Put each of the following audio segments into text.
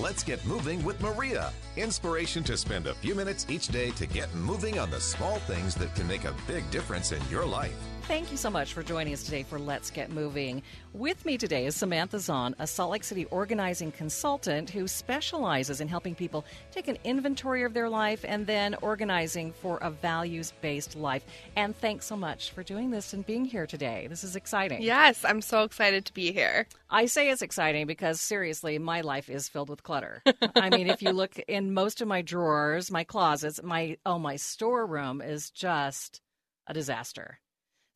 Let's get moving with Maria. Inspiration to spend a few minutes each day to get moving on the small things that can make a big difference in your life. Thank you so much for joining us today for Let's Get Moving. With me today is Samantha Zahn, a Salt Lake City organizing consultant who specializes in helping people take an inventory of their life and then organizing for a values based life. And thanks so much for doing this and being here today. This is exciting. Yes, I'm so excited to be here. I say it's exciting because seriously, my life is filled with clutter. I mean, if you look in most of my drawers, my closets, my oh, my storeroom is just a disaster.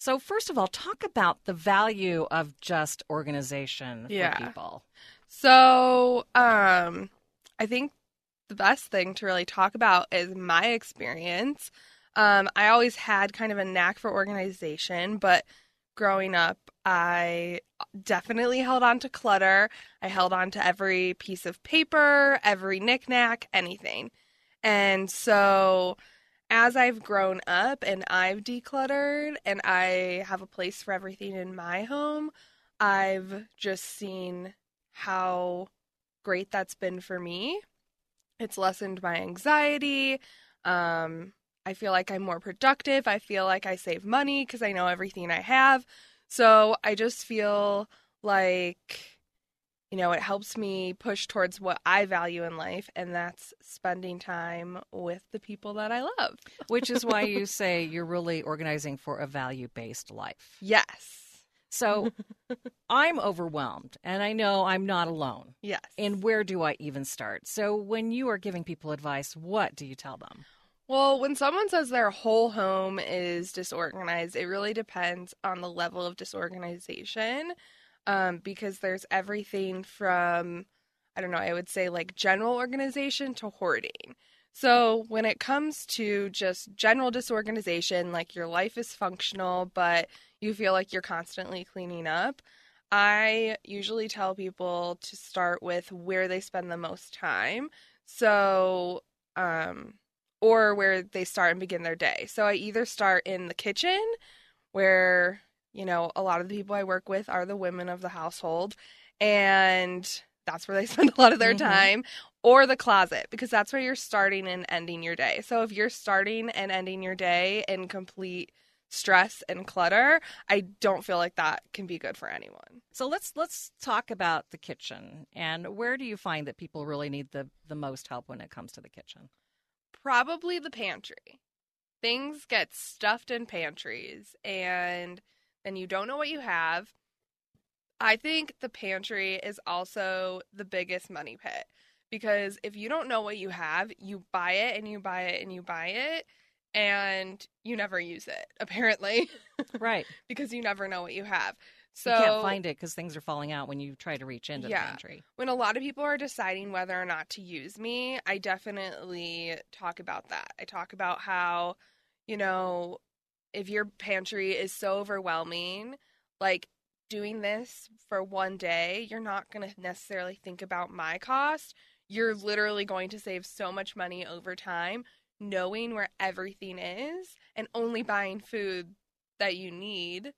So, first of all, talk about the value of just organization Yeah. for people. So, um, I think the best thing to really talk about is my experience. Um, I always had kind of a knack for organization, but growing up, I definitely held on to clutter. I held on to every piece of paper, every knickknack, anything. And so, as I've grown up and I've decluttered and I have a place for everything in my home, I've just seen how great that's been for me. It's lessened my anxiety. Um, I feel like I'm more productive. I feel like I save money because I know everything I have. So I just feel like, you know, it helps me push towards what I value in life, and that's spending time with the people that I love. Which is why you say you're really organizing for a value based life. Yes. So, I'm overwhelmed and I know I'm not alone. Yes. And where do I even start? So, when you are giving people advice, what do you tell them? Well, when someone says their whole home is disorganized, it really depends on the level of disorganization um, because there's everything from, I don't know, I would say like general organization to hoarding. So when it comes to just general disorganization, like your life is functional, but you feel like you're constantly cleaning up, I usually tell people to start with where they spend the most time. So, um, or where they start and begin their day. So I either start in the kitchen, where, you know, a lot of the people I work with are the women of the household, and that's where they spend a lot of their Mhm. time, or the closet, because that's where you're starting and ending your day. So if you're starting and ending your day in complete stress and clutter, I don't feel like that can be good for anyone. So let's let's talk about the kitchen and where do you find that people really need the the most help when it comes to the kitchen? Probably the pantry. Things get stuffed in pantries and then you don't know what you have. I think the pantry is also the biggest money pit because if you don't know what you have, you buy it and you buy it and you buy it and you never use it apparently Right. because you never know what you have. So you can't find it because things are falling out when you try to reach into Yeah. the pantry. when a lot of people are deciding whether or not to use me, I definitely talk about that. I talk about how, you know, if your pantry is so overwhelming, like doing this for one day, you're not going to necessarily think about my cost. You're literally going to save so much money over time knowing where everything is and only buying food that you need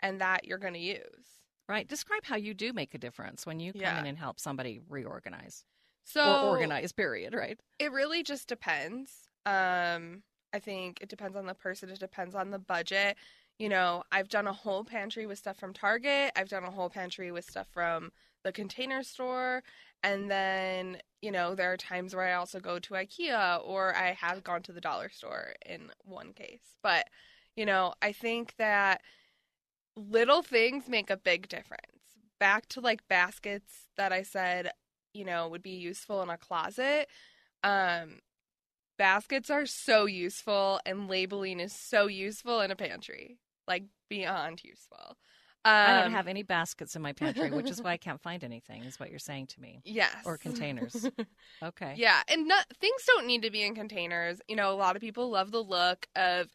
and that you're going to use. Right. Describe how you do make a difference when you come Yeah. in and help somebody reorganize So or organize, period, right? It really just depends. Um, I think it depends on the person. It depends on the budget. You know, I've done a whole pantry with stuff from Target. I've done a whole pantry with stuff from the container store. And then, you know, there are times where I also go to IKEA or I have gone to the dollar store in one case. But, You know, I think that little things make a big difference. Back to like baskets that I said, you know, would be useful in a closet. Um, baskets are so useful, and labeling is so useful in a pantry, like beyond useful. Um, I don't have any baskets in my pantry, which is why I can't find anything. Is what you're saying to me? yes Or containers. Okay. Yeah, and not, things don't need to be in containers. You know, a lot of people love the look of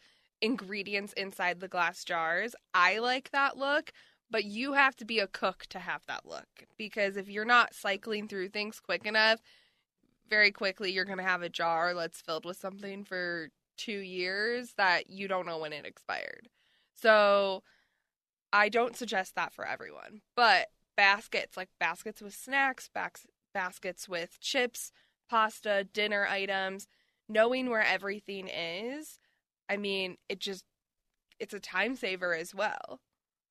ingredients inside the glass jars. I like that look, but you have to be a cook to have that look because if you're not cycling through things quick enough, very quickly you're going to have a jar that's filled with something for 2 years that you don't know when it expired. So, I don't suggest that for everyone. But baskets, like baskets with snacks, bas- baskets with chips, pasta, dinner items, knowing where everything is, I mean, it just it's a time saver as well.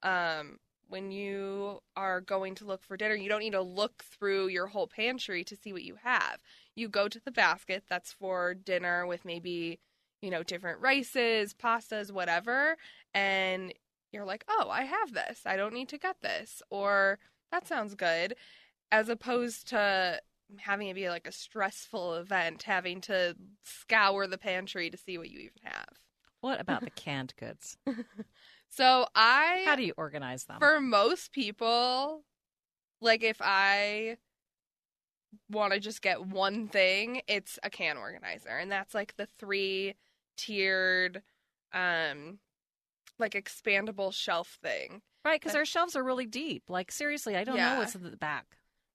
Um when you are going to look for dinner, you don't need to look through your whole pantry to see what you have. You go to the basket that's for dinner with maybe, you know, different rices, pastas, whatever, and you're like, "Oh, I have this. I don't need to get this." Or that sounds good as opposed to having it be like a stressful event, having to scour the pantry to see what you even have. What about the canned goods? So I How do you organize them? for most people, like if I want to just get one thing, it's a can organizer, and that's like the three tiered, um, like expandable shelf thing. right, because our shelves are really deep. Like seriously, I don't know what's in the back.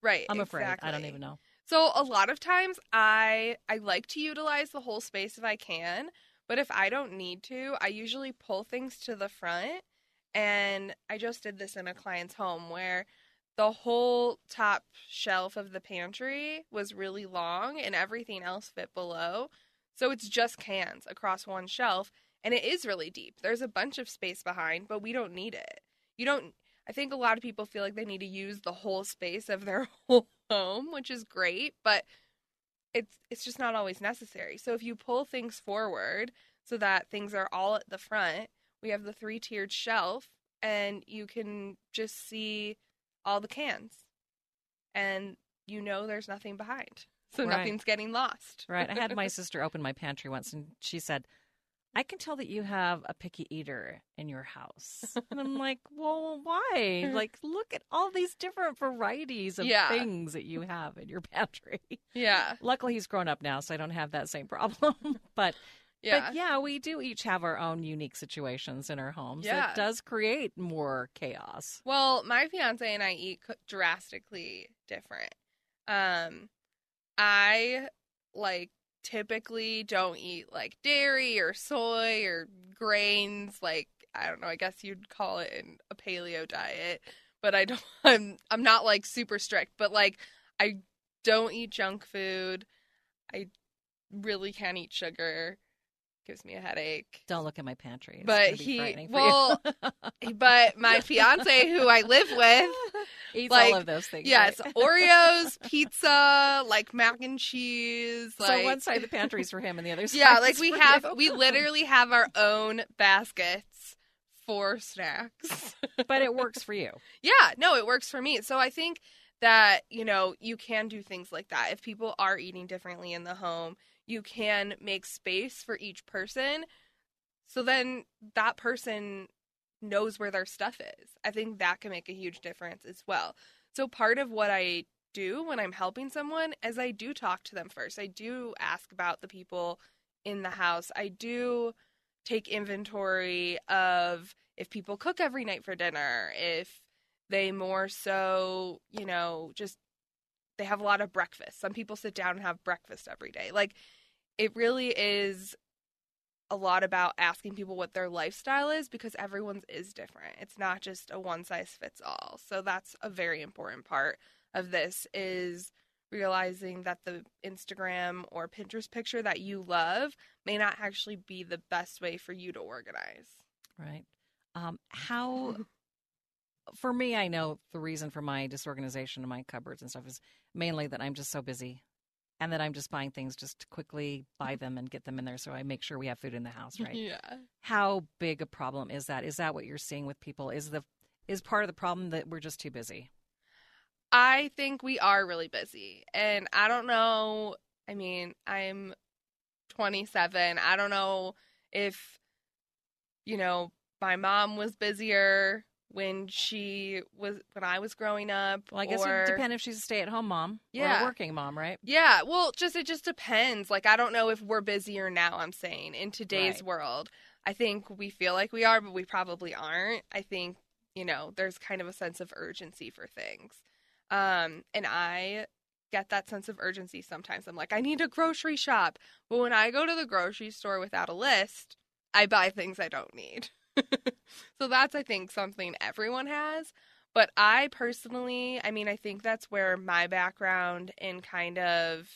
Right. I'm afraid. I don't even know. So a lot of times I I like to utilize the whole space if I can, but if I don't need to, I usually pull things to the front and I just did this in a client's home where the whole top shelf of the pantry was really long and everything else fit below. So it's just cans across one shelf and it is really deep. There's a bunch of space behind, but we don't need it. You don't I think a lot of people feel like they need to use the whole space of their whole home, which is great, but it's it's just not always necessary. So if you pull things forward so that things are all at the front, we have the three-tiered shelf and you can just see all the cans. And you know there's nothing behind. So Right. nothing's getting lost. Right. I had my sister open my pantry once, and she said, "I can tell that you have a picky eater in your house." And I'm like, "Well, why? Like, look at all these different varieties of Yeah. things that you have in your pantry." yeah. Luckily, he's grown up now, so I don't have that same problem. but Yeah. But yeah, we do each have our own unique situations in our homes. Yeah. It does create more chaos. Well, my fiance and I eat drastically different. Um, I like typically don't eat like dairy or soy or grains. Like I don't know. I guess you'd call it an, a paleo diet, but I don't. I'm I'm not like super strict, but like I don't eat junk food. I really can't eat sugar. Gives me a headache. Don't look at my pantry. It's But he- well. But my fiance, who I live with, eats like, all of those things. Yes, right? Oreos, pizza, like mac and cheese. Like, so one side of the pantry is for him, and the other side. yeah, like we have, you. we literally have our own baskets for snacks. but it works for you. yeah, no, it works for me. So I think that you know you can do things like that if people are eating differently in the home. You can make space for each person, so then that person knows where their stuff is. I think that can make a huge difference as well. So part of what I do when I'm helping someone is I do talk to them first. I do ask about the people in the house. I do take inventory of if people cook every night for dinner, if they more so, you know, just they have a lot of breakfast. Some people sit down and have breakfast every day. Like it really is a lot about asking people what their lifestyle is because everyone's is different. It's not just a one size fits all. So that's a very important part of this is realizing that the Instagram or Pinterest picture that you love may not actually be the best way for you to organize. Right. Um, how, for me, I know the reason for my disorganization in my cupboards and stuff is mainly that I'm just so busy and that I'm just buying things just to quickly buy mm-hmm. them and get them in there so I make sure we have food in the house, right? Yeah. How big a problem is that? Is that what you're seeing with people? Is the is part of the problem that we're just too busy? I think we are really busy. And I don't know. I mean, I'm 27. I don't know if, you know, my mom was busier when she was, when I was growing up. Well, I guess or... it would depend if she's a stay at home mom or Yeah. a working mom, right? Yeah, well, just it just depends. Like I don't know if we're busier now, I'm saying, in today's Right. world. I think we feel like we are, but we probably aren't. I think, you know, there's kind of a sense of urgency for things. Um, and I get that sense of urgency sometimes. I'm like, I need a grocery shop. But when I go to the grocery store without a list, I buy things I don't need. so that's I think something everyone has. But I personally, I mean, I think that's where my background in kind of,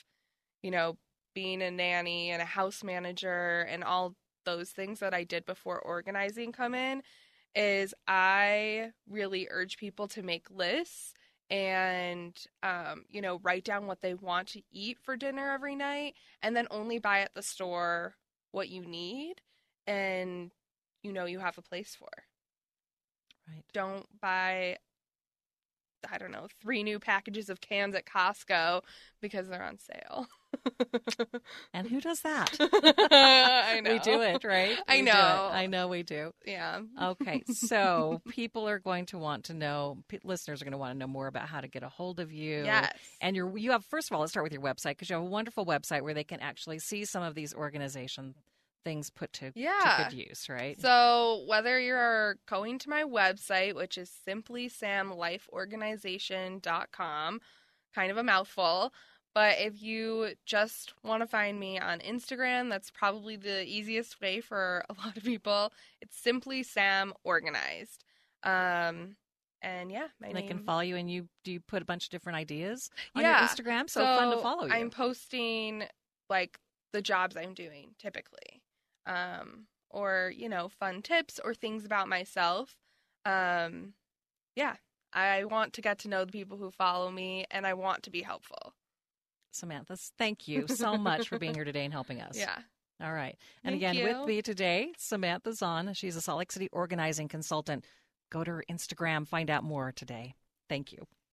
you know, being a nanny and a house manager and all those things that I did before organizing come in is I really urge people to make lists and um, you know, write down what they want to eat for dinner every night and then only buy at the store what you need and you know you have a place for Right. don't buy I don't know, three new packages of cans at Costco because they're on sale. And who does that? I know. We do it, right? I We know. I know we do. Yeah. Okay, so people are going to want to know. P- listeners are going to want to know more about how to get a hold of you. Yes. And you're you have first of all, let's start with your website because you have a wonderful website where they can actually see some of these organization things put to, to good use, right? So whether you're going to my website, which is simply samlifeorganization.com, kind of a mouthful, but if you just want to find me on Instagram, that's probably the easiest way for a lot of people. It's simply Sam Organized. Um, and yeah, my And they can follow you, and you do you put a bunch of different ideas on Yeah. your Instagram. So, fun to follow you. I'm posting like the jobs I'm doing typically, um, or you know, fun tips or things about myself. Um, yeah, I want to get to know the people who follow me, and I want to be helpful. Samantha, thank you so much for being here today and helping us. Yeah, All right. And Thank again, you. with me today, Samantha Zahn. She's a Salt Lake City organizing consultant. Go to her Instagram, find out more today. Thank you.